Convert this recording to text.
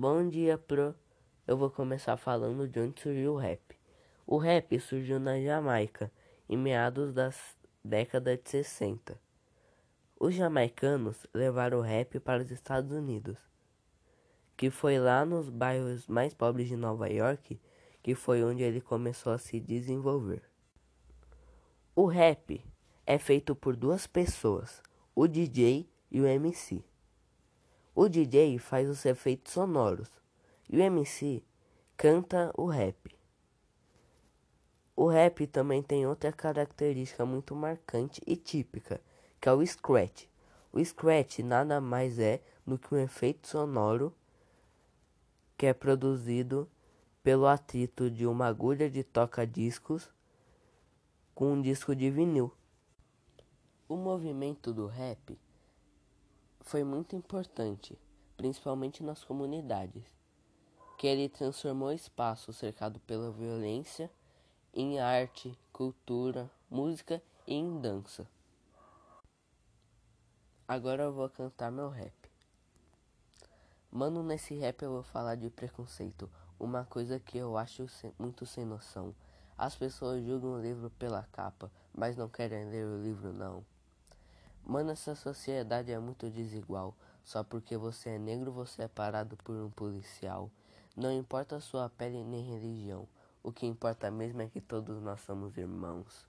Bom dia, pro. Eu vou começar falando de onde surgiu o rap. O rap surgiu na Jamaica, em meados da década de 60. Os jamaicanos levaram o rap para os Estados Unidos, que foi lá nos bairros mais pobres de Nova York que foi onde ele começou a se desenvolver. O rap é feito por duas pessoas, o DJ e o MC. O DJ faz os efeitos sonoros e o MC canta o rap. O rap também tem outra característica muito marcante e típica, que é o scratch. O scratch nada mais é do que um efeito sonoro que é produzido pelo atrito de uma agulha de toca-discos com um disco de vinil. O movimento do rap foi muito importante, principalmente nas comunidades, que ele transformou espaço cercado pela violência em arte, cultura, música e em dança. Agora eu vou cantar meu rap. Mano, nesse rap eu vou falar de preconceito, uma coisa que eu acho muito sem noção. As pessoas julgam o livro pela capa, mas não querem ler o livro não. Mano, essa sociedade é muito desigual. Só porque você é negro, você é parado por um policial. Não importa sua pele nem religião. O que importa mesmo é que todos nós somos irmãos.